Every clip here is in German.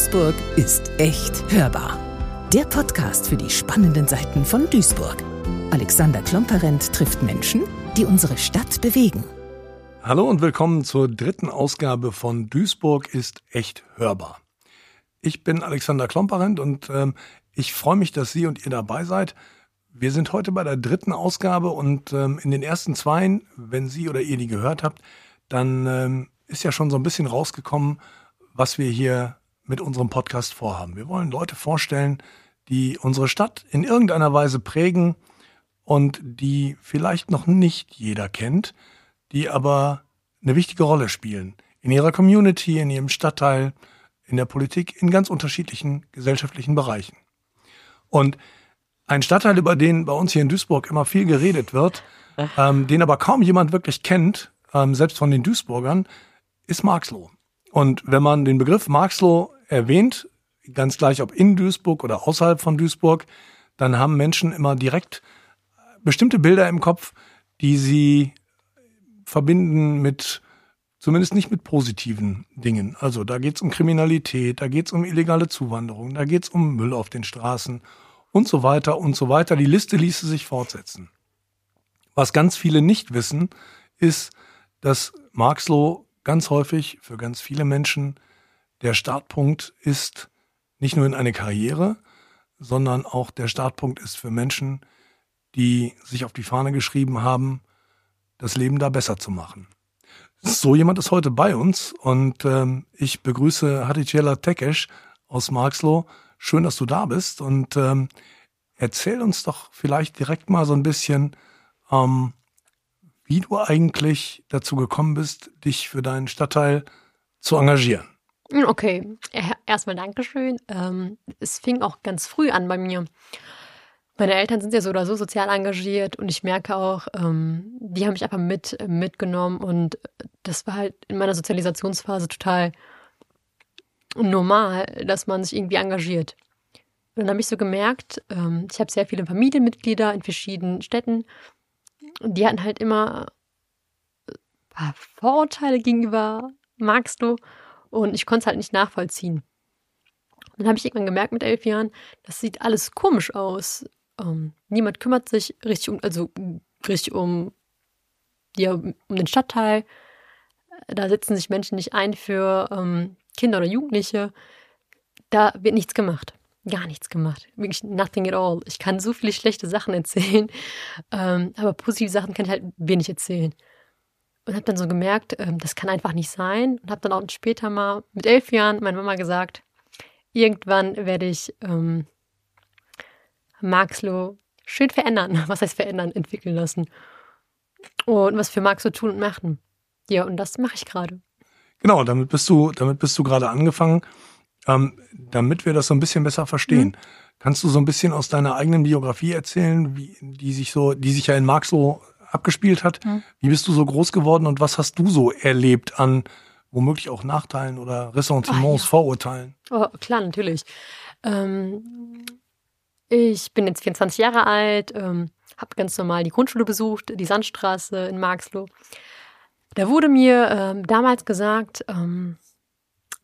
Duisburg ist echt hörbar. Der Podcast für die spannenden Seiten von Duisburg. Alexander Klomperent trifft Menschen, die unsere Stadt bewegen. Hallo und willkommen zur dritten Ausgabe von Duisburg ist echt hörbar. Ich bin Alexander Klomperent und ähm, ich freue mich, dass Sie und ihr dabei seid. Wir sind heute bei der dritten Ausgabe und ähm, in den ersten zweien, wenn Sie oder ihr die gehört habt, dann ähm, ist ja schon so ein bisschen rausgekommen, was wir hier mit unserem Podcast vorhaben. Wir wollen Leute vorstellen, die unsere Stadt in irgendeiner Weise prägen und die vielleicht noch nicht jeder kennt, die aber eine wichtige Rolle spielen in ihrer Community, in ihrem Stadtteil, in der Politik, in ganz unterschiedlichen gesellschaftlichen Bereichen. Und ein Stadtteil, über den bei uns hier in Duisburg immer viel geredet wird, ähm, den aber kaum jemand wirklich kennt, ähm, selbst von den Duisburgern, ist Marxloh. Und wenn man den Begriff Marxloh erwähnt, ganz gleich ob in Duisburg oder außerhalb von Duisburg, dann haben Menschen immer direkt bestimmte Bilder im Kopf, die sie verbinden mit zumindest nicht mit positiven Dingen. Also da geht's um Kriminalität, da geht's um illegale Zuwanderung, da geht's um Müll auf den Straßen und so weiter und so weiter. Die Liste ließe sich fortsetzen. Was ganz viele nicht wissen, ist, dass Marxloh ganz häufig für ganz viele Menschen der Startpunkt ist nicht nur in eine Karriere, sondern auch der Startpunkt ist für Menschen, die sich auf die Fahne geschrieben haben, das Leben da besser zu machen. So jemand ist heute bei uns und ähm, ich begrüße Hatijela Tekesh aus Marxloh. Schön, dass du da bist und ähm, erzähl uns doch vielleicht direkt mal so ein bisschen, ähm, wie du eigentlich dazu gekommen bist, dich für deinen Stadtteil zu engagieren. Okay, erstmal Dankeschön. Ähm, es fing auch ganz früh an bei mir. Meine Eltern sind ja so oder so sozial engagiert und ich merke auch, ähm, die haben mich einfach mit mitgenommen und das war halt in meiner Sozialisationsphase total normal, dass man sich irgendwie engagiert. Und dann habe ich so gemerkt, ähm, ich habe sehr viele Familienmitglieder in verschiedenen Städten und die hatten halt immer äh, Vorurteile gegenüber magst du und ich konnte es halt nicht nachvollziehen. Dann habe ich irgendwann gemerkt mit elf Jahren, das sieht alles komisch aus. Ähm, niemand kümmert sich richtig um, also richtig um, ja, um den Stadtteil. Da setzen sich Menschen nicht ein für ähm, Kinder oder Jugendliche. Da wird nichts gemacht. Gar nichts gemacht. Wirklich nothing at all. Ich kann so viele schlechte Sachen erzählen, ähm, aber positive Sachen kann ich halt wenig erzählen. Und habe dann so gemerkt, ähm, das kann einfach nicht sein. Und habe dann auch später mal mit elf Jahren meiner Mama gesagt, irgendwann werde ich ähm, Marxloh schön verändern. Was heißt verändern? Entwickeln lassen. Und was für Marxloh tun und machen. Ja, und das mache ich gerade. Genau, damit bist du, damit bist du gerade angefangen. Ähm, damit wir das so ein bisschen besser verstehen. Mhm. Kannst du so ein bisschen aus deiner eigenen Biografie erzählen, wie die sich so, die sich ja in Marxloh abgespielt hat? Mhm. Wie bist du so groß geworden und was hast du so erlebt an womöglich auch Nachteilen oder Ressentiments, ja. Vorurteilen? Oh, klar, natürlich. Ähm, ich bin jetzt 24 Jahre alt, ähm, habe ganz normal die Grundschule besucht, die Sandstraße in Marxloh. Da wurde mir ähm, damals gesagt, ähm,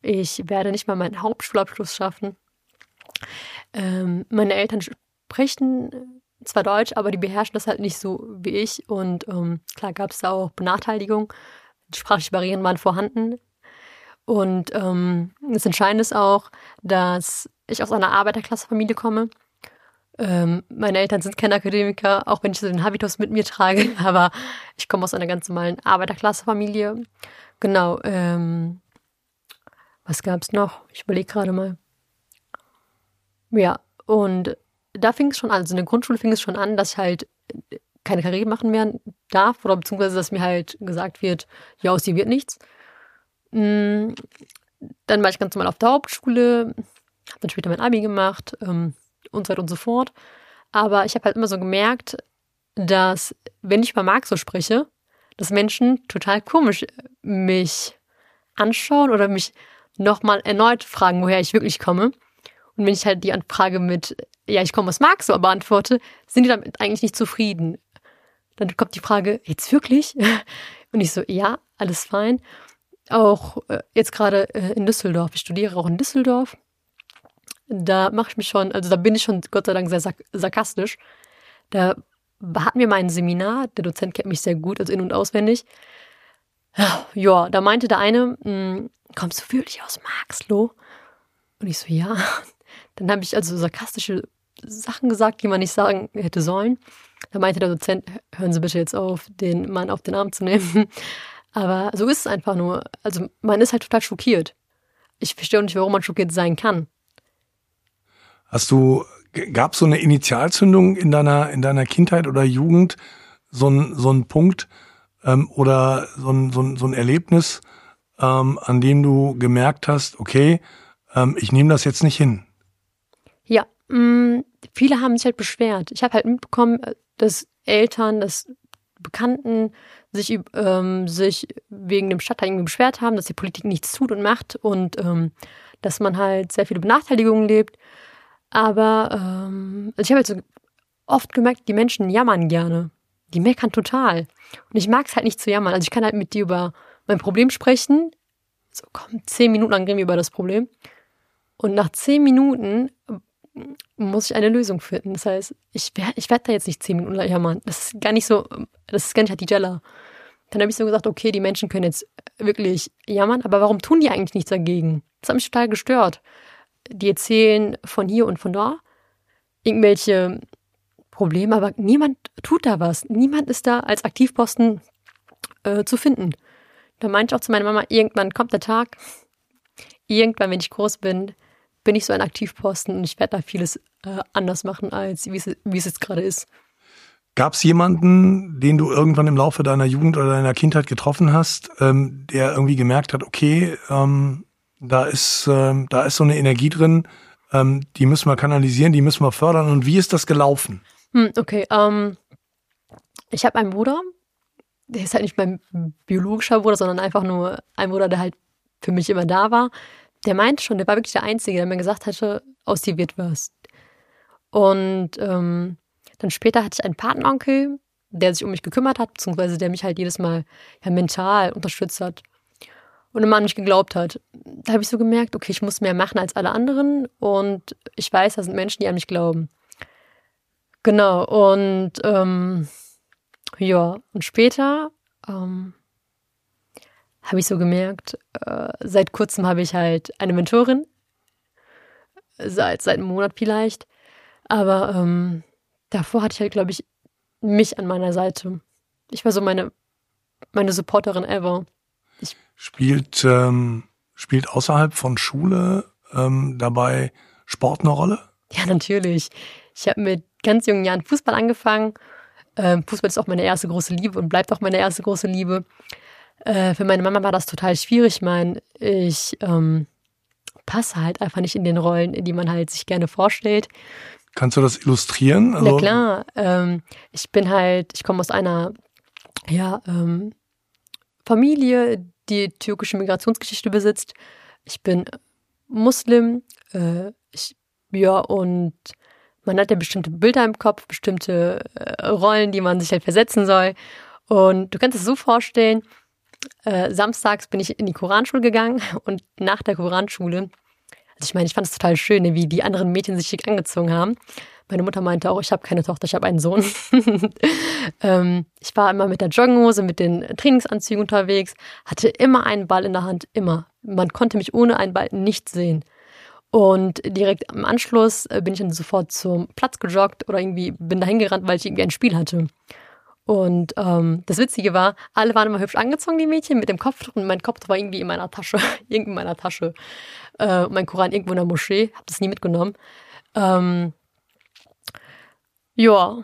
ich werde nicht mal meinen Hauptschulabschluss schaffen. Ähm, meine Eltern sprechen zwar Deutsch, aber die beherrschen das halt nicht so wie ich. Und ähm, klar gab es da auch Benachteiligung. Sprachliche Barrieren waren vorhanden. Und ähm, das Entscheidende ist auch, dass ich aus einer Arbeiterklassefamilie komme. Ähm, meine Eltern sind keine Akademiker, auch wenn ich so den Habitus mit mir trage, aber ich komme aus einer ganz normalen Arbeiterklassefamilie. Genau. Ähm, was gab es noch? Ich überlege gerade mal. Ja, und da fing es schon an. Also in der Grundschule fing es schon an, dass ich halt keine Karriere machen mehr darf oder beziehungsweise, dass mir halt gesagt wird, ja, aus dir wird nichts. Mm, dann war ich ganz normal auf der Hauptschule, habe dann später mein Abi gemacht ähm, und so weiter und so fort. Aber ich habe halt immer so gemerkt, dass, wenn ich über Marx so spreche, dass Menschen total komisch mich anschauen oder mich nochmal erneut fragen, woher ich wirklich komme. Und wenn ich halt die Anfrage mit, ja, ich komme aus Marx so beantworte, sind die damit eigentlich nicht zufrieden. Dann kommt die Frage, jetzt wirklich? Und ich so, ja, alles fein. Auch äh, jetzt gerade äh, in Düsseldorf. Ich studiere auch in Düsseldorf da mache ich mich schon, also da bin ich schon Gott sei Dank sehr sark sarkastisch. Da hatten wir mal ein Seminar, der Dozent kennt mich sehr gut, also in- und auswendig. Ja, da meinte der eine, hm, kommst du wirklich aus Marxloh? Und ich so, ja. Dann habe ich also sarkastische Sachen gesagt, die man nicht sagen hätte sollen. Da meinte der Dozent, hören Sie bitte jetzt auf, den Mann auf den Arm zu nehmen. Aber so ist es einfach nur. Also man ist halt total schockiert. Ich verstehe auch nicht, warum man schockiert sein kann. Hast du, gab es so eine Initialzündung in deiner, in deiner Kindheit oder Jugend, so ein, so ein Punkt ähm, oder so ein, so, ein, so ein Erlebnis, ähm, an dem du gemerkt hast, okay, ähm, ich nehme das jetzt nicht hin? Ja, mh, mm, viele haben sich halt beschwert. Ich habe halt mitbekommen, dass Eltern, dass Bekannten sich, ähm, sich wegen dem Stadtteil irgendwie beschwert haben, dass die Politik nichts tut und macht und ähm, dass man halt sehr viele Benachteiligungen lebt. Aber ähm, also ich habe halt so oft gemerkt, die Menschen jammern gerne. Die meckern total. Und ich mag es halt nicht zu jammern. Also ich kann halt mit dir über mein Problem sprechen. So, komm, zehn Minuten lang reden wir über das Problem. Und nach zehn Minuten muss ich eine Lösung finden. Das heißt, ich werde ich werd da jetzt nicht zehn Minuten jammern. Das ist gar nicht so, das ist gar nicht halt die Jella. Dann habe ich so gesagt, okay, die Menschen können jetzt wirklich jammern, aber warum tun die eigentlich nichts dagegen? Das hat mich total gestört. Die erzählen von hier und von da irgendwelche Probleme, aber niemand tut da was. Niemand ist da als Aktivposten äh, zu finden. Da meinte ich auch zu meiner Mama, irgendwann kommt der Tag, irgendwann, wenn ich groß bin, bin ich so ein Aktivposten und ich werde da vieles äh, anders machen, als wie es, wie es jetzt gerade ist. Gab es jemanden, den du irgendwann im Laufe deiner Jugend oder deiner Kindheit getroffen hast, ähm, der irgendwie gemerkt hat, okay, ähm, da ist ähm, da ist so eine Energie drin, ähm, die müssen wir kanalisieren, die müssen wir fördern. Und wie ist das gelaufen? Hm, okay, ähm, ich habe einen Bruder, der ist halt nicht mein biologischer Bruder, sondern einfach nur ein Bruder, der halt für mich immer da war der meinte schon, der war wirklich der Einzige, der mir gesagt hatte, aus dir wird was. Und ähm, dann später hatte ich einen Patenonkel, der sich um mich gekümmert hat, beziehungsweise der mich halt jedes Mal ja, mental unterstützt hat und immer an mich geglaubt hat. Da habe ich so gemerkt, okay, ich muss mehr machen als alle anderen und ich weiß, da sind Menschen, die an mich glauben. Genau, und ähm, ja, und später ähm, habe ich so gemerkt, äh, seit kurzem habe ich halt eine Mentorin, seit, seit einem Monat vielleicht, aber ähm, davor hatte ich halt, glaube ich, mich an meiner Seite. Ich war so meine, meine Supporterin ever. Ich spielt, ähm, spielt außerhalb von Schule ähm, dabei Sport eine Rolle? Ja, natürlich. Ich habe mit ganz jungen Jahren Fußball angefangen. Ähm, Fußball ist auch meine erste große Liebe und bleibt auch meine erste große Liebe. Äh, für meine Mama war das total schwierig. Ich meine, ich ähm, passe halt einfach nicht in den Rollen, in die man halt sich gerne vorstellt. Kannst du das illustrieren? Also Na klar. Ähm, ich bin halt, ich komme aus einer ja, ähm, Familie, die türkische Migrationsgeschichte besitzt. Ich bin Muslim. Äh, ich, ja, und man hat ja bestimmte Bilder im Kopf, bestimmte äh, Rollen, die man sich halt versetzen soll. Und du kannst es so vorstellen, äh, samstags bin ich in die Koranschule gegangen und nach der Koranschule, also ich meine, ich fand es total schön, ne, wie die anderen Mädchen sich schick angezogen haben. Meine Mutter meinte auch, ich habe keine Tochter, ich habe einen Sohn. ähm, ich war immer mit der Jogginghose, mit den Trainingsanzügen unterwegs, hatte immer einen Ball in der Hand, immer. Man konnte mich ohne einen Ball nicht sehen. Und direkt am Anschluss äh, bin ich dann sofort zum Platz gejoggt oder irgendwie bin dahin gerannt, weil ich irgendwie ein Spiel hatte. Und ähm, das Witzige war, alle waren immer hübsch angezogen, die Mädchen, mit dem Kopftuch und mein Kopftuch war irgendwie in meiner Tasche, irgendwie in meiner Tasche. Äh, mein Koran irgendwo in der Moschee, hab das nie mitgenommen. Ähm, ja.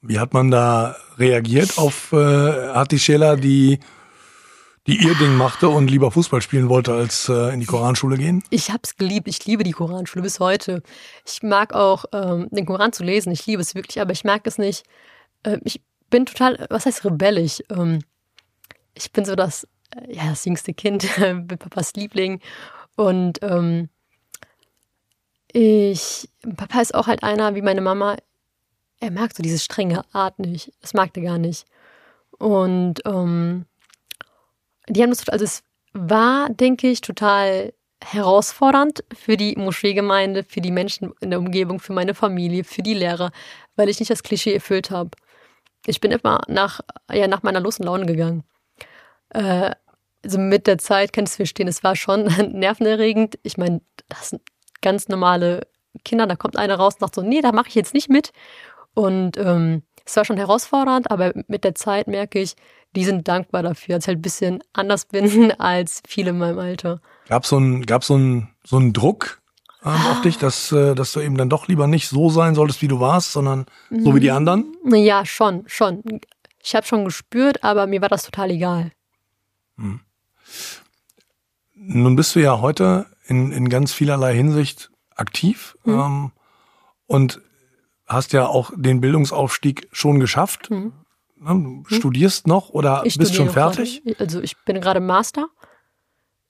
Wie hat man da reagiert auf äh, Schela, die die ihr Ding machte und lieber Fußball spielen wollte, als äh, in die Koranschule gehen? Ich hab's geliebt. Ich liebe die Koranschule bis heute. Ich mag auch ähm, den Koran zu lesen. Ich liebe es wirklich, aber ich mag es nicht. Äh, ich bin total, was heißt rebellisch? Ähm, ich bin so das, äh, ja, das jüngste Kind, bin Papas Liebling. Und ähm, ich, Papa ist auch halt einer wie meine Mama. Er mag so diese strenge Art nicht. Das mag er gar nicht. Und ähm, die haben das, also es war, denke ich, total herausfordernd für die Moscheegemeinde, für die Menschen in der Umgebung, für meine Familie, für die Lehrer, weil ich nicht das Klischee erfüllt habe. Ich bin immer nach, ja, nach meiner und Laune gegangen. Äh, also mit der Zeit kannst du verstehen, es war schon nervenerregend. Ich meine, das sind ganz normale Kinder, da kommt einer raus und sagt so, nee, da mache ich jetzt nicht mit. Und ähm, es war schon herausfordernd, aber mit der Zeit merke ich, die sind dankbar dafür, dass ich halt ein bisschen anders bin als viele in meinem Alter. Gab so ein, gab so ein, so einen Druck ähm, auf dich, dass, äh, dass du eben dann doch lieber nicht so sein solltest, wie du warst, sondern so wie die anderen? Ja, schon, schon. Ich habe schon gespürt, aber mir war das total egal. Hm. Nun bist du ja heute in, in ganz vielerlei Hinsicht aktiv mhm. ähm, und hast ja auch den Bildungsaufstieg schon geschafft. Mhm. Du hm? studierst noch oder ich bist schon fertig? Gerade. Also ich bin gerade Master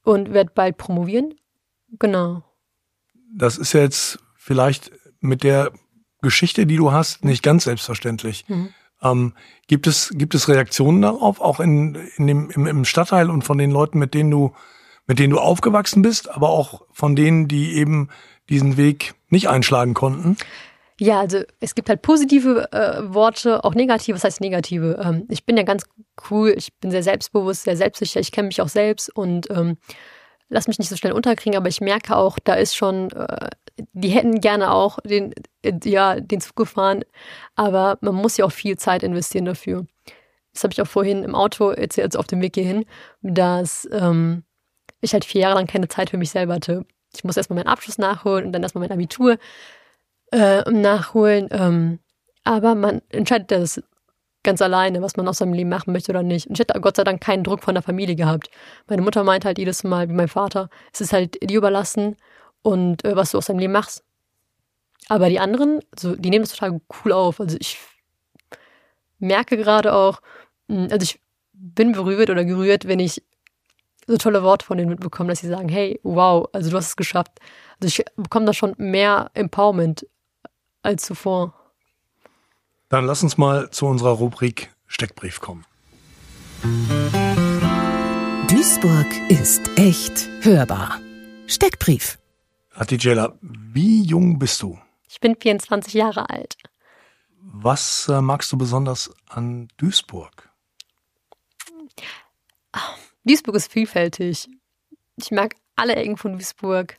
und werde bald promovieren. Genau. Das ist jetzt vielleicht mit der Geschichte, die du hast, nicht ganz selbstverständlich. Mhm. Ähm, gibt es gibt es Reaktionen darauf, auch in, in dem im, im Stadtteil und von den Leuten, mit denen du mit denen du aufgewachsen bist, aber auch von denen, die eben diesen Weg nicht einschlagen konnten? Ja, also es gibt halt positive äh, Worte, auch negative. Was heißt negative? Ähm, ich bin ja ganz cool, ich bin sehr selbstbewusst, sehr selbstsicher, ich kenne mich auch selbst und ähm, lass mich nicht so schnell unterkriegen, aber ich merke auch, da ist schon, äh, die hätten gerne auch den, äh, ja, den Zug gefahren, aber man muss ja auch viel Zeit investieren dafür. Das habe ich auch vorhin im Auto erzählt, also auf dem Weg hierhin, dass ähm, ich halt vier Jahre lang keine Zeit für mich selber hatte. Ich muss erstmal meinen Abschluss nachholen und dann erstmal mein Abitur äh, nachholen. Ähm, aber man entscheidet das ganz alleine, was man aus seinem Leben machen möchte oder nicht. Und ich hätte Gott sei Dank keinen Druck von der Familie gehabt. Meine Mutter meint halt jedes Mal, wie mein Vater, es ist halt dir überlassen und äh, was du aus deinem Leben machst. Aber die anderen, also die nehmen das total cool auf. Also ich merke gerade auch, hm, also ich bin berührt oder gerührt, wenn ich so tolle Worte von denen mitbekomme, dass sie sagen, hey, wow, also du hast es geschafft. Also ich bekomme da schon mehr Empowerment als zuvor. Dann lass uns mal zu unserer Rubrik Steckbrief kommen. Duisburg ist echt hörbar. Steckbrief. Hatijela, wie jung bist du? Ich bin 24 Jahre alt. Was äh, magst du besonders an Duisburg? Duisburg ist vielfältig. Ich mag alle Ecken von Duisburg.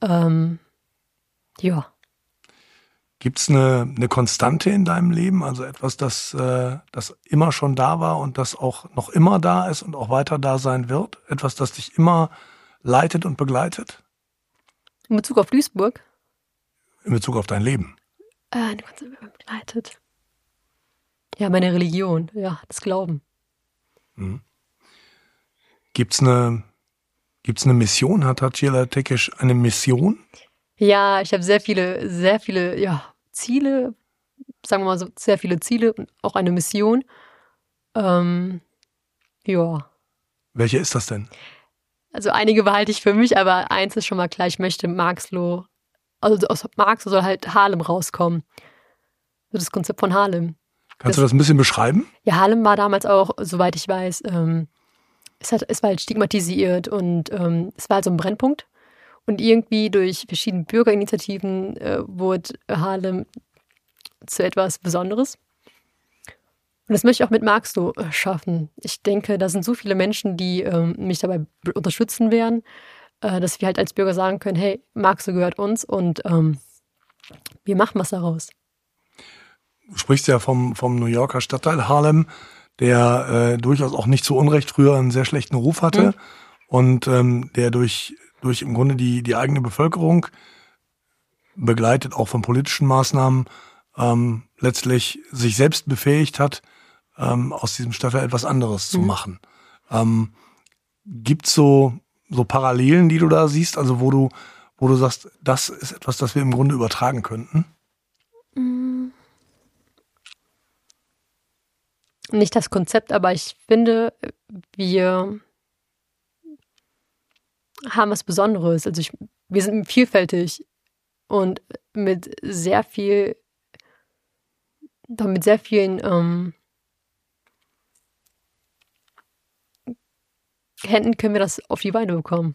Ähm, ja. Gibt es eine, eine Konstante in deinem Leben, also etwas, das, äh, das immer schon da war und das auch noch immer da ist und auch weiter da sein wird? Etwas, das dich immer leitet und begleitet? In Bezug auf Duisburg? In Bezug auf dein Leben? Äh, eine Konstante begleitet. Ja, meine Religion, ja, das Glauben. Mhm. Gibt's eine, gibt's eine Mission? Hat Hatjela Tekisch eine Mission? Ja, ich habe sehr viele, sehr viele ja, Ziele, sagen wir mal so, sehr viele Ziele und auch eine Mission. Ähm, ja. Welche ist das denn? Also einige behalte ich für mich, aber eins ist schon mal klar, ich möchte Marxloh, also aus Marxloh soll halt Harlem rauskommen. So das Konzept von Harlem. Kannst das, du das ein bisschen beschreiben? Ja, Harlem war damals auch, soweit ich weiß, ähm, es, hat, es war halt stigmatisiert und ähm, es war halt so ein Brennpunkt. Und irgendwie durch verschiedene Bürgerinitiativen äh, wurde Harlem zu etwas Besonderes. Und das möchte ich auch mit Marx so äh, schaffen. Ich denke, da sind so viele Menschen, die ähm, mich dabei unterstützen werden, äh, dass wir halt als Bürger sagen können, hey, Marx gehört uns und ähm, wir machen was daraus. Du sprichst ja vom, vom New Yorker Stadtteil Harlem, der äh, durchaus auch nicht zu Unrecht früher einen sehr schlechten Ruf hatte mhm. und ähm, der durch durch im Grunde die, die eigene Bevölkerung, begleitet auch von politischen Maßnahmen, ähm, letztlich sich selbst befähigt hat, ähm, aus diesem Stadtteil etwas anderes mhm. zu machen. Ähm, Gibt so, so Parallelen, die du da siehst, also wo du, wo du sagst, das ist etwas, das wir im Grunde übertragen könnten? Mhm. Nicht das Konzept, aber ich finde, wir haben was Besonderes. Also ich, wir sind vielfältig und mit sehr viel, mit sehr vielen ähm, Händen können wir das auf die Beine bekommen.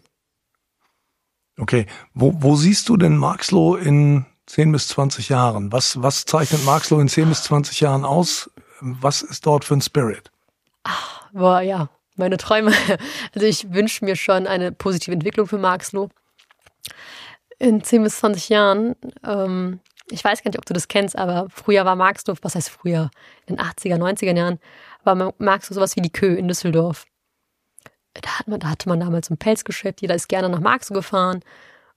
Okay, wo, wo siehst du denn Marxloh in 10 bis 20 Jahren? Was, was zeichnet Marxloh in 10 bis 20 Jahren aus? Was ist dort für ein Spirit? Ach, boah, ja, meine Träume. Also ich wünsche mir schon eine positive Entwicklung für Marxloh. In 10 bis 20 Jahren, ähm, ich weiß gar nicht, ob du das kennst, aber früher war Marxloh, was heißt früher? In den 80er, 90er Jahren war Marxloh sowas wie die Kö in Düsseldorf. Da, hat man, da hatte man damals ein Pelzgeschäft, jeder ist gerne nach Marxloh gefahren.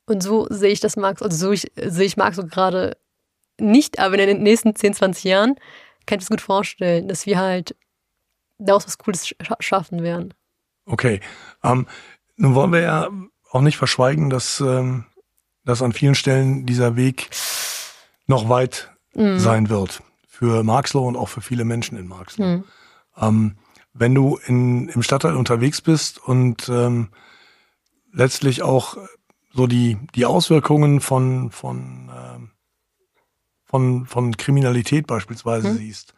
Und so sehe ich das Marx, also so ich, sehe ich Marxloh gerade nicht, aber in den nächsten 10, 20 Jahren kann ich es gut vorstellen, dass wir halt daraus was Cooles schaffen werden. Okay. Ähm, nun wollen wir ja auch nicht verschweigen, dass, ähm, dass an vielen Stellen dieser Weg noch weit mhm. sein wird. Für Marxloh und auch für viele Menschen in Marxloh. Mhm. Ähm, wenn du in, im Stadtteil unterwegs bist und ähm, letztlich auch so die, die Auswirkungen von, von, ähm, von, von Kriminalität beispielsweise mhm. siehst,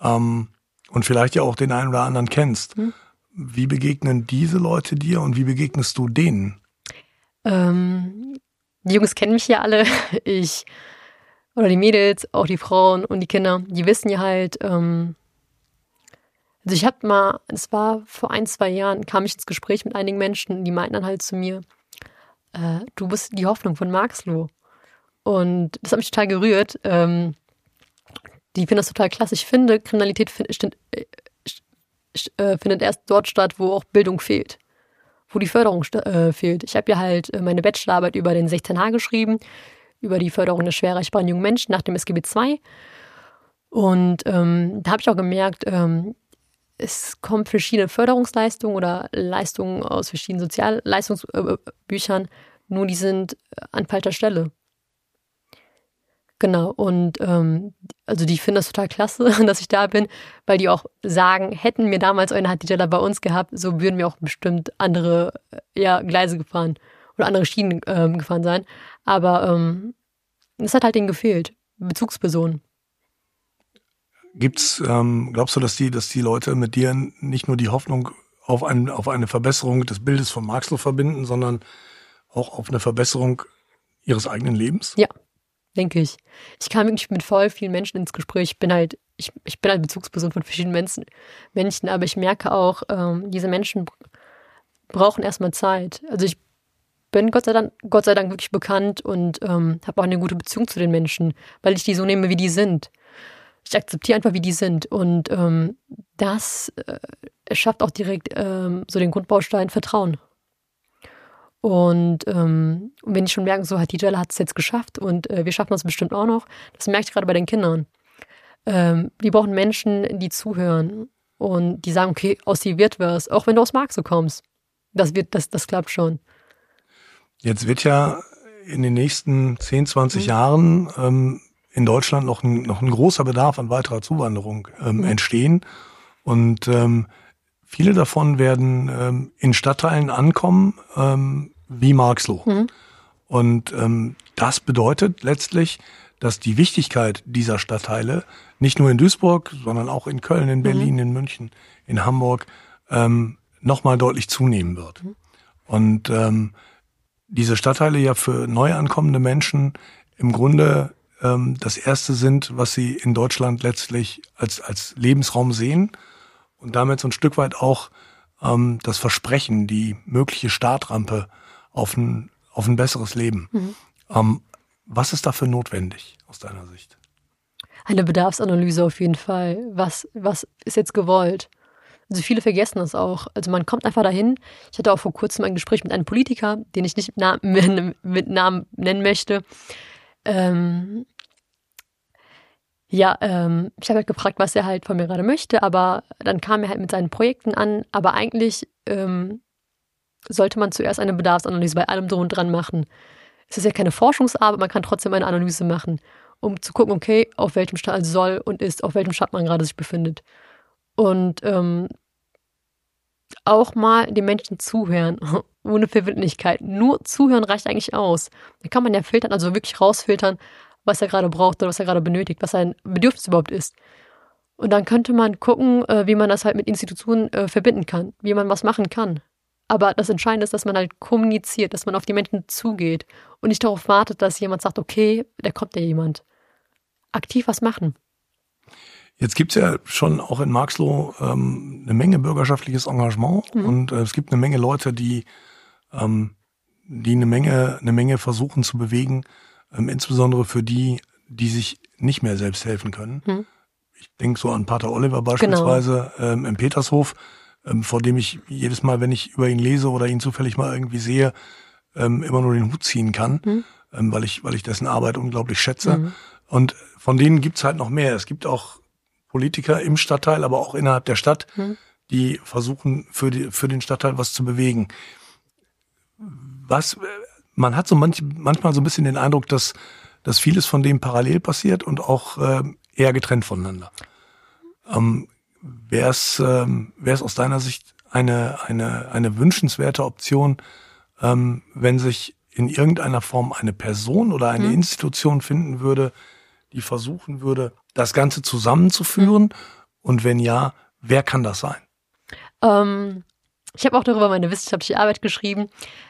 ähm, und vielleicht ja auch den einen oder anderen kennst. Hm. Wie begegnen diese Leute dir und wie begegnest du denen? Ähm, die Jungs kennen mich ja alle. Ich oder die Mädels, auch die Frauen und die Kinder, die wissen ja halt, ähm, also ich habe mal, es war vor ein, zwei Jahren, kam ich ins Gespräch mit einigen Menschen, die meinten dann halt zu mir, äh, du bist die Hoffnung von Marxloh. Und das hat mich total gerührt. Ähm, die finden das total klasse. Ich finde, Kriminalität find, äh, äh, findet erst dort statt, wo auch Bildung fehlt, wo die Förderung äh, fehlt. Ich habe ja halt äh, meine Bachelorarbeit über den 16H geschrieben, über die Förderung der schwer erreichbaren jungen Menschen nach dem SGB II. Und ähm, da habe ich auch gemerkt, ähm, es kommen verschiedene Förderungsleistungen oder Leistungen aus verschiedenen Sozialleistungsbüchern, äh, nur die sind an falscher Stelle. Genau, und ähm, also die finden das total klasse, dass ich da bin, weil die auch sagen, hätten wir damals eine Hadijala bei uns gehabt, so würden wir auch bestimmt andere äh, ja, Gleise gefahren oder andere Schienen ähm, gefahren sein. Aber ähm, es hat halt denen gefehlt, Bezugspersonen. Gibt's, ähm, glaubst du, dass die, dass die Leute mit dir nicht nur die Hoffnung auf, ein, auf eine Verbesserung des Bildes von Marxloh verbinden, sondern auch auf eine Verbesserung ihres eigenen Lebens? Ja, denke ich. Ich kam wirklich mit voll vielen Menschen ins Gespräch. Ich bin halt, ich, ich bin halt Bezugsperson von verschiedenen Menschen, aber ich merke auch, ähm, diese Menschen brauchen erstmal Zeit. Also ich bin Gott sei Dank, Gott sei Dank wirklich bekannt und ähm, habe auch eine gute Beziehung zu den Menschen, weil ich die so nehme, wie die sind. Ich akzeptiere einfach, wie die sind. Und ähm, das äh, schafft auch direkt ähm, so den Grundbaustein Vertrauen. Und ähm, wenn die schon merken, so hat die Jella hat es jetzt geschafft und äh, wir schaffen das bestimmt auch noch, das merke ich gerade bei den Kindern. Ähm, die brauchen Menschen, die zuhören und die sagen, okay, aus dir wird was, auch wenn du aus Marx kommst. Das wird, das, das klappt schon. Jetzt wird ja in den nächsten 10, 20 mhm. Jahren ähm, in Deutschland noch ein, noch ein großer Bedarf an weiterer Zuwanderung ähm, mhm. entstehen. Und ähm, Viele davon werden ähm, in Stadtteilen ankommen, ähm, wie Marxloh. Mhm. Und ähm, das bedeutet letztlich, dass die Wichtigkeit dieser Stadtteile nicht nur in Duisburg, sondern auch in Köln, in Berlin, mhm. in München, in Hamburg ähm, nochmal deutlich zunehmen wird. Mhm. Und ähm, diese Stadtteile ja für neu ankommende Menschen im Grunde ähm, das erste sind, was sie in Deutschland letztlich als, als Lebensraum sehen und damit so ein Stück weit auch ähm, das Versprechen, die mögliche Startrampe auf ein, auf ein besseres Leben. Mhm. Ähm, was ist dafür notwendig aus deiner Sicht? Eine Bedarfsanalyse auf jeden Fall. Was, was ist jetzt gewollt? Also viele vergessen das auch. Also man kommt einfach dahin. Ich hatte auch vor kurzem ein Gespräch mit einem Politiker, den ich nicht mit Namen nennen möchte. Ähm, ja, ähm, ich habe halt gefragt, was er halt von mir gerade möchte, aber dann kam er halt mit seinen Projekten an. Aber eigentlich ähm, sollte man zuerst eine Bedarfsanalyse bei allem drum und dran machen. Es ist ja keine Forschungsarbeit, man kann trotzdem eine Analyse machen, um zu gucken, okay, auf welchem Stand soll und ist, auf welchem Stand man gerade sich befindet. Und ähm, auch mal den Menschen zuhören, ohne Verwindlichkeit. Nur zuhören reicht eigentlich aus. Da kann man ja filtern, also wirklich rausfiltern, was er gerade braucht oder was er gerade benötigt, was sein Bedürfnis überhaupt ist. Und dann könnte man gucken, äh, wie man das halt mit Institutionen äh, verbinden kann, wie man was machen kann. Aber das Entscheidende ist, dass man halt kommuniziert, dass man auf die Menschen zugeht und nicht darauf wartet, dass jemand sagt, okay, da kommt ja jemand. Aktiv was machen. Jetzt gibt's ja schon auch in Marxloh ähm, eine Menge bürgerschaftliches Engagement mhm. und äh, es gibt eine Menge Leute, die, ähm, die eine Menge, eine Menge versuchen zu bewegen, ähm, insbesondere für die, die sich nicht mehr selbst helfen können. Mhm. Ich denke so an Pater Oliver beispielsweise genau. ähm, im Petershof, ähm, vor dem ich jedes Mal, wenn ich über ihn lese oder ihn zufällig mal irgendwie sehe, ähm, immer nur den Hut ziehen kann, mhm. ähm, weil ich, weil ich dessen Arbeit unglaublich schätze. Mhm. Und von denen gibt's halt noch mehr. Es gibt auch Politiker im Stadtteil, aber auch innerhalb der Stadt, mhm. die versuchen, für, die, für den Stadtteil was zu bewegen. Was, man hat so manch, manchmal so ein bisschen den Eindruck, dass, dass vieles von dem parallel passiert und auch äh, eher getrennt voneinander. Ähm, Wäre es ähm, wär's aus deiner Sicht eine, eine, eine wünschenswerte Option, ähm, wenn sich in irgendeiner Form eine Person oder eine mhm. Institution finden würde, die versuchen würde, das Ganze zusammenzuführen? Mhm. Und wenn ja, wer kann das sein? Ähm, ich habe auch darüber meine wissenschaftliche Arbeit geschrieben.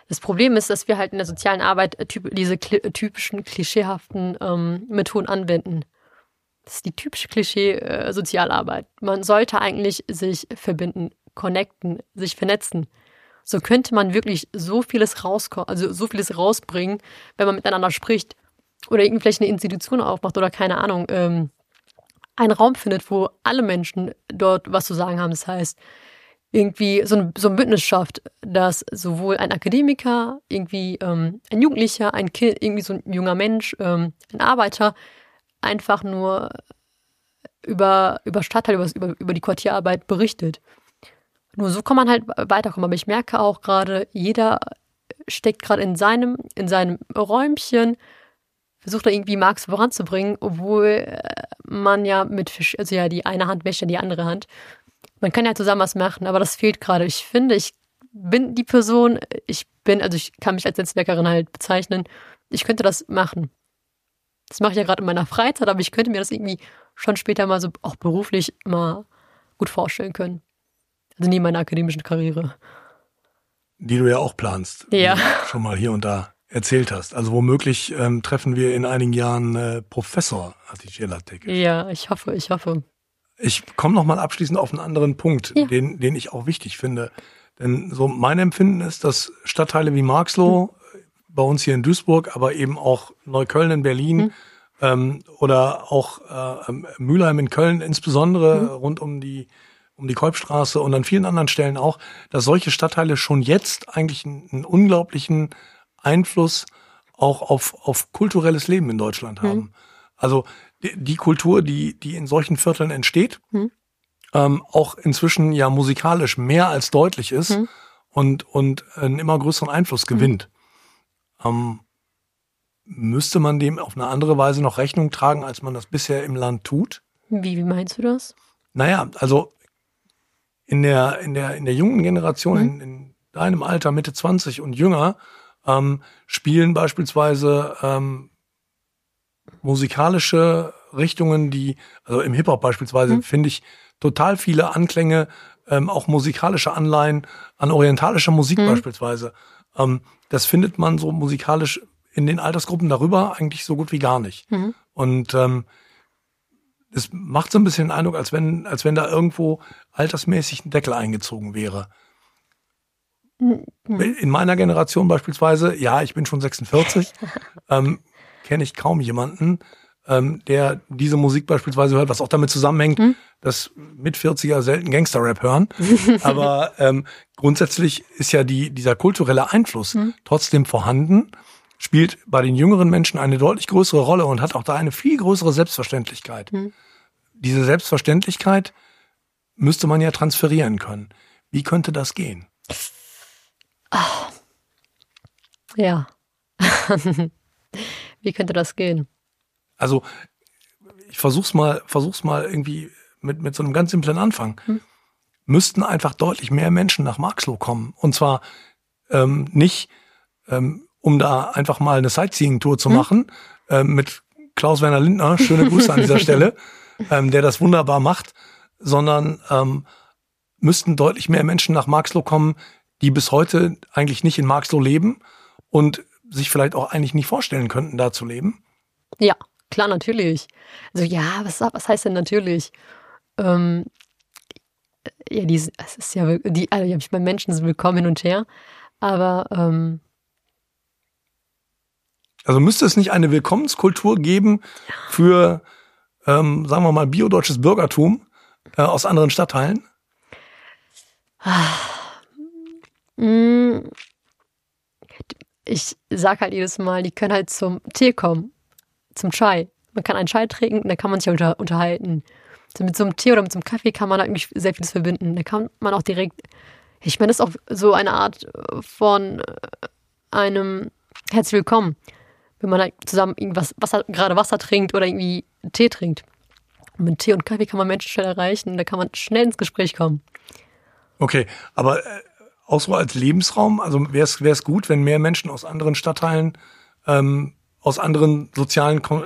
Das Problem ist, dass wir halt in der sozialen Arbeit typ, diese typischen klischeehaften ähm, Methoden anwenden. Das ist die typische Klischee-Sozialarbeit. Äh, man sollte eigentlich sich verbinden, connecten, sich vernetzen. So könnte man wirklich so vieles rauskommen, also so vieles rausbringen, wenn man miteinander spricht oder irgendwie vielleicht eine Institution aufmacht oder keine Ahnung, ähm, einen Raum findet, wo alle Menschen dort was zu sagen haben. Das heißt, irgendwie so ein, so ein Bündnis schafft, dass sowohl ein Akademiker, irgendwie ähm, ein Jugendlicher, ein Kind, irgendwie so ein junger Mensch, ähm, ein Arbeiter einfach nur über, über Stadtteil, über, über, die Quartierarbeit berichtet. Nur so kann man halt weiterkommen. Aber ich merke auch gerade, jeder steckt gerade in seinem, in seinem Räumchen, versucht da irgendwie Marx voranzubringen, obwohl äh, man ja mit Fisch, also ja, die eine Hand wäscht ja die andere Hand. Man kann ja zusammen was machen, aber das fehlt gerade. Ich finde, ich bin die Person, ich bin, also ich kann mich als Netzwerkerin halt bezeichnen, ich könnte das machen. Das mache ich ja gerade in meiner Freizeit, aber ich könnte mir das irgendwie schon später mal so auch beruflich mal gut vorstellen können. Also neben meiner akademischen Karriere. Die du ja auch planst. Ja. Schon mal hier und da erzählt hast. Also womöglich ähm, treffen wir in einigen Jahren äh, Professor Hatice Tekic. Ja, ich hoffe, ich hoffe. Ich komme noch mal abschließend auf einen anderen Punkt, ja. den, den ich auch wichtig finde. Denn so mein Empfinden ist, dass Stadtteile wie Marxloh, mhm. bei uns hier in Duisburg, aber eben auch Neukölln in Berlin mhm. ähm, oder auch äh, Mülheim in Köln insbesondere mhm. rund um die um die Kolbstraße und an vielen anderen Stellen auch, dass solche Stadtteile schon jetzt eigentlich einen, einen unglaublichen Einfluss auch auf, auf kulturelles Leben in Deutschland haben. Mhm. Also die, Kultur, die, die in solchen Vierteln entsteht, mhm. ähm, auch inzwischen ja musikalisch mehr als deutlich ist mhm. und, und einen immer größeren Einfluss mhm. gewinnt. Ähm, müsste man dem auf eine andere Weise noch Rechnung tragen, als man das bisher im Land tut? Wie, wie meinst du das? Naja, also in der, in der, in der jungen Generation, mhm. in, in deinem Alter, Mitte 20 und jünger, ähm, spielen beispielsweise ähm, musikalische Richtungen, die, also im Hip-Hop beispielsweise, mhm. finde ich total viele Anklänge, ähm, auch musikalische Anleihen an orientalischer Musik mhm. beispielsweise. Ähm, das findet man so musikalisch in den Altersgruppen darüber eigentlich so gut wie gar nicht. Mhm. Und ähm, es macht so ein bisschen den Eindruck, als wenn, als wenn da irgendwo altersmäßig ein Deckel eingezogen wäre. Mhm. In meiner Generation beispielsweise, ja, ich bin schon 46, ähm, kenne ich kaum jemanden, ähm, der diese Musik beispielsweise hört, was auch damit zusammenhängt, mhm. dass mit 40er selten Gangster-Rap hören. Aber ähm, grundsätzlich ist ja die, dieser kulturelle Einfluss mhm. trotzdem vorhanden, spielt bei den jüngeren Menschen eine deutlich größere Rolle und hat auch da eine viel größere Selbstverständlichkeit. Mhm. Diese Selbstverständlichkeit müsste man ja transferieren können. Wie könnte das gehen? Oh. Ja. Wie könnte das gehen? Also, ich versuch's mal, versuch's mal irgendwie mit, mit so einem ganz simplen Anfang. Hm. Müssten einfach deutlich mehr Menschen nach Marxloh kommen. Und zwar ähm, nicht, ähm, um da einfach mal eine Sightseeing-Tour zu hm. machen, ähm, mit Klaus Werner Lindner, schöne Grüße an dieser Stelle, ähm, der das wunderbar macht, sondern ähm, müssten deutlich mehr Menschen nach Marxloh kommen, die bis heute eigentlich nicht in Marxloh leben und sich vielleicht auch eigentlich nicht vorstellen könnten, da zu leben? Ja, klar, natürlich. Also ja, was, was heißt denn natürlich? Ähm, ja, die, es ist ja, die, also ich meine, Menschen sind willkommen hin und her, aber ähm, also müsste es nicht eine Willkommenskultur geben für, ähm, sagen wir mal, biodeutsches Bürgertum äh, aus anderen Stadtteilen? Ich sag halt jedes Mal, die können halt zum Tee kommen, zum Chai. Man kann einen Chai trinken, da kann man sich unter, unterhalten. So mit so einem Tee oder mit so einem Kaffee kann man eigentlich sehr vieles verbinden. Da kann man auch direkt, ich meine, das ist auch so eine Art von einem Herzlich Willkommen wenn man halt zusammen irgendwas, Wasser, gerade Wasser trinkt oder irgendwie Tee trinkt. Und mit Tee und Kaffee kann man Menschen schnell erreichen, da kann man schnell ins Gespräch kommen. Okay, aber äh, auch so als Lebensraum, also wäre es gut, wenn mehr Menschen aus anderen Stadtteilen, ähm, aus anderen sozialen Kon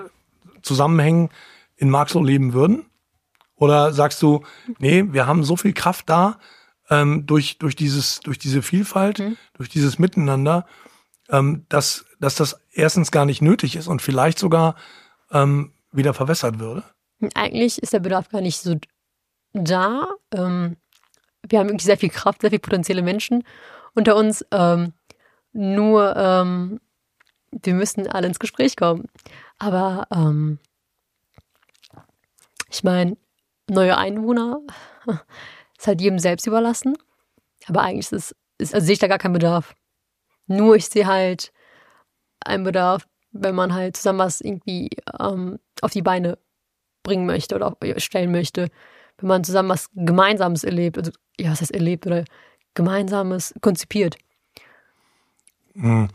Zusammenhängen in Marxloh leben würden? Oder sagst du, nee, wir haben so viel Kraft da ähm, durch, durch, dieses, durch diese Vielfalt, mhm. durch dieses Miteinander, ähm, dass, dass das erstens gar nicht nötig ist und vielleicht sogar ähm, wieder verwässert würde? Eigentlich ist der Bedarf gar nicht so da. Ähm, wir haben wirklich sehr viel Kraft, sehr viele potenzielle Menschen unter uns. Ähm, nur ähm, wir müssen alle ins Gespräch kommen. Aber ähm, ich meine, neue Einwohner ist halt jedem selbst überlassen. Aber eigentlich ist ist, also sehe ich da gar keinen Bedarf. Nur ich sehe halt einen Bedarf, wenn man halt zusammen was irgendwie ähm, auf die Beine bringen möchte oder stellen möchte. Wenn man zusammen was Gemeinsames erlebt, also ja, was heißt erlebt oder Gemeinsames konzipiert. Hm.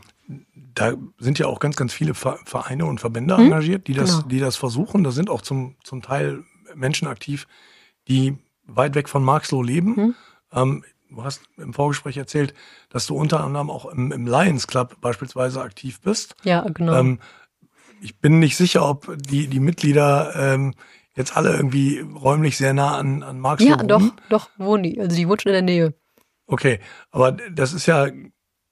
Da sind ja auch ganz, ganz viele Vereine und Verbände hm? engagiert, die das, genau. die das versuchen. Da sind auch zum, zum Teil Menschen aktiv, die weit weg von Marxloh leben. Hm? Ähm, du hast im Vorgespräch erzählt, dass du unter anderem auch im, im Lions Club beispielsweise aktiv bist. Ja, genau. Ähm, ich bin nicht sicher, ob die, die Mitglieder ähm, jetzt alle irgendwie räumlich sehr nah an, an Marx Ja, wohnen. doch, doch, wohnen die. Also die wohnen schon in der Nähe. Okay, aber das ist ja,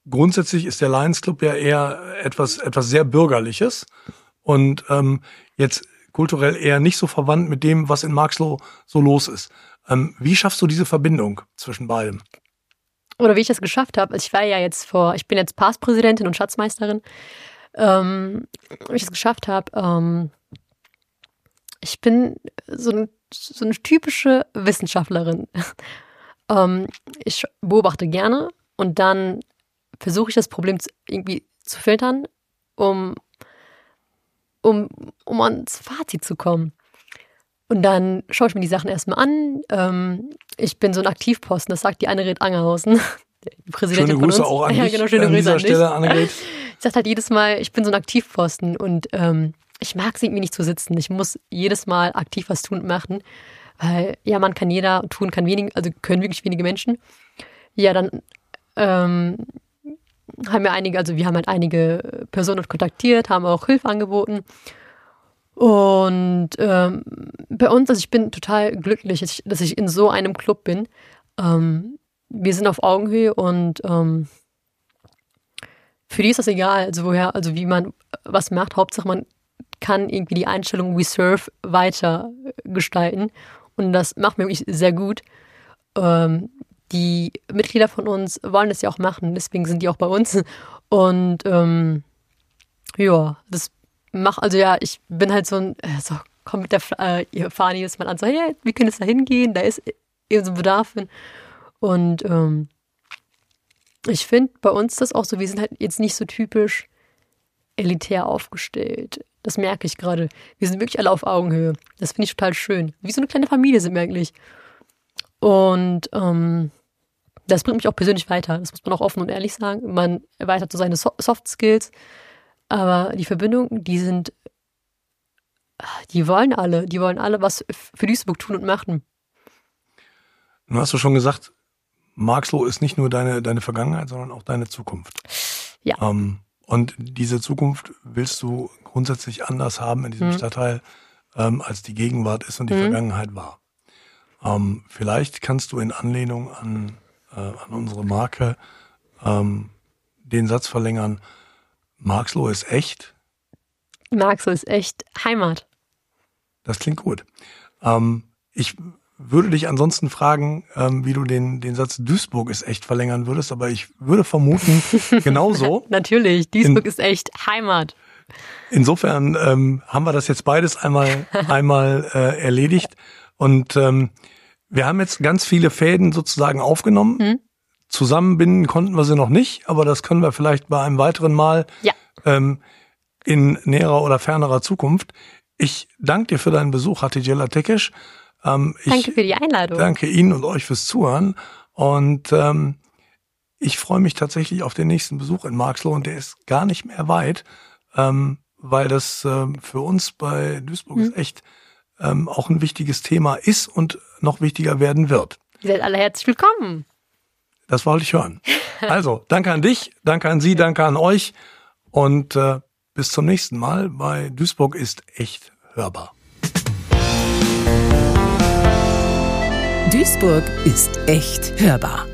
grundsätzlich ist der Lions Club ja eher etwas, etwas sehr Bürgerliches und ähm, jetzt kulturell eher nicht so verwandt mit dem, was in Marxloh so los ist. Ähm, wie schaffst du diese Verbindung zwischen beidem? Oder wie ich das geschafft habe. Also ich war ja jetzt vor, ich bin jetzt Passpräsidentin und Schatzmeisterin. Ähm, wie ich es geschafft habe, ähm, ich bin so, ein, so eine typische Wissenschaftlerin. ähm, ich beobachte gerne und dann versuche ich das Problem irgendwie zu filtern, um, um, um ans Fazit zu kommen. Und dann schaue ich mir die Sachen erstmal an. Ähm, ich bin so ein Aktivposten, das sagt die Annegret Angerhausen, die Präsidentin schöne Grüße auch an dich, ja, genau, schöne an Grüße an Stelle, Annegret. Ich sage halt jedes Mal, ich bin so ein Aktivposten und ähm, ich mag es irgendwie nicht zu sitzen. Ich muss jedes Mal aktiv was tun und machen, weil ja, man kann jeder tun, kann wenig, also können wirklich wenige Menschen. Ja, dann ähm, haben wir einige, also wir haben halt einige Personen kontaktiert, haben auch Hilfe angeboten und ähm, bei uns, also ich bin total glücklich, dass ich in so einem Club bin. Ähm, wir sind auf Augenhöhe und ähm, für die ist das egal, also woher, also wie man was macht. Hauptsache man kann irgendwie die Einstellung We Serve weiter gestalten und das macht mir wirklich sehr gut. Ähm, die Mitglieder von uns wollen das ja auch machen, deswegen sind die auch bei uns und ähm, ja, das mach, also ja, ich bin halt so ein, äh, so, komm mit der, äh, ihr jedes Mal an, so, hey, wie können es da hingehen? Da ist eben so ein Bedarf. Hin. Und ähm, ich finde bei uns das auch so, wir sind halt jetzt nicht so typisch elitär aufgestellt. Das merke ich gerade. Wir sind wirklich alle auf Augenhöhe. Das finde ich total schön. Wie so eine kleine Familie sind wir eigentlich. Und ähm, das bringt mich auch persönlich weiter. Das muss man auch offen und ehrlich sagen. Man erweitert so seine so Soft Skills. Aber die Verbindungen, die sind, die wollen alle, die wollen alle was für Duisburg tun und machen. Nun hast du schon gesagt, Marxloh ist nicht nur deine, deine Vergangenheit, sondern auch deine Zukunft. Ja. Ähm, und diese Zukunft willst du grundsätzlich anders haben in diesem mhm. Stadtteil, ähm, als die Gegenwart ist und die mhm. Vergangenheit war. Ähm, vielleicht kannst du in Anlehnung an, äh, an unsere Marke ähm, den Satz verlängern, Marxloh ist echt. Marxloh ist echt Heimat. Das klingt gut. Ähm, ich würde dich ansonsten fragen, ähm, wie du den, den Satz Duisburg ist echt verlängern würdest, aber ich würde vermuten, genauso. Natürlich, Duisburg In, ist echt Heimat. Insofern ähm, haben wir das jetzt beides einmal, einmal äh, erledigt. Und ähm, wir haben jetzt ganz viele Fäden sozusagen aufgenommen. Hm. Zusammenbinden konnten wir sie noch nicht, aber das können wir vielleicht bei einem weiteren Mal ja. ähm, in näherer oder fernerer Zukunft. Ich danke dir für deinen Besuch, Hatidjela Tekesh. Ähm, danke für die Einladung. Danke Ihnen und euch fürs Zuhören. Und ähm, ich freue mich tatsächlich auf den nächsten Besuch in Marxloh und der ist gar nicht mehr weit, ähm, weil das ähm, für uns bei Duisburg mhm. echt ähm, auch ein wichtiges Thema ist und noch wichtiger werden wird. Ihr seid alle herzlich willkommen. Das wollte ich hören. Also, danke an dich, danke an Sie, danke an euch und äh, bis zum nächsten Mal bei Duisburg ist echt hörbar. Duisburg ist echt hörbar.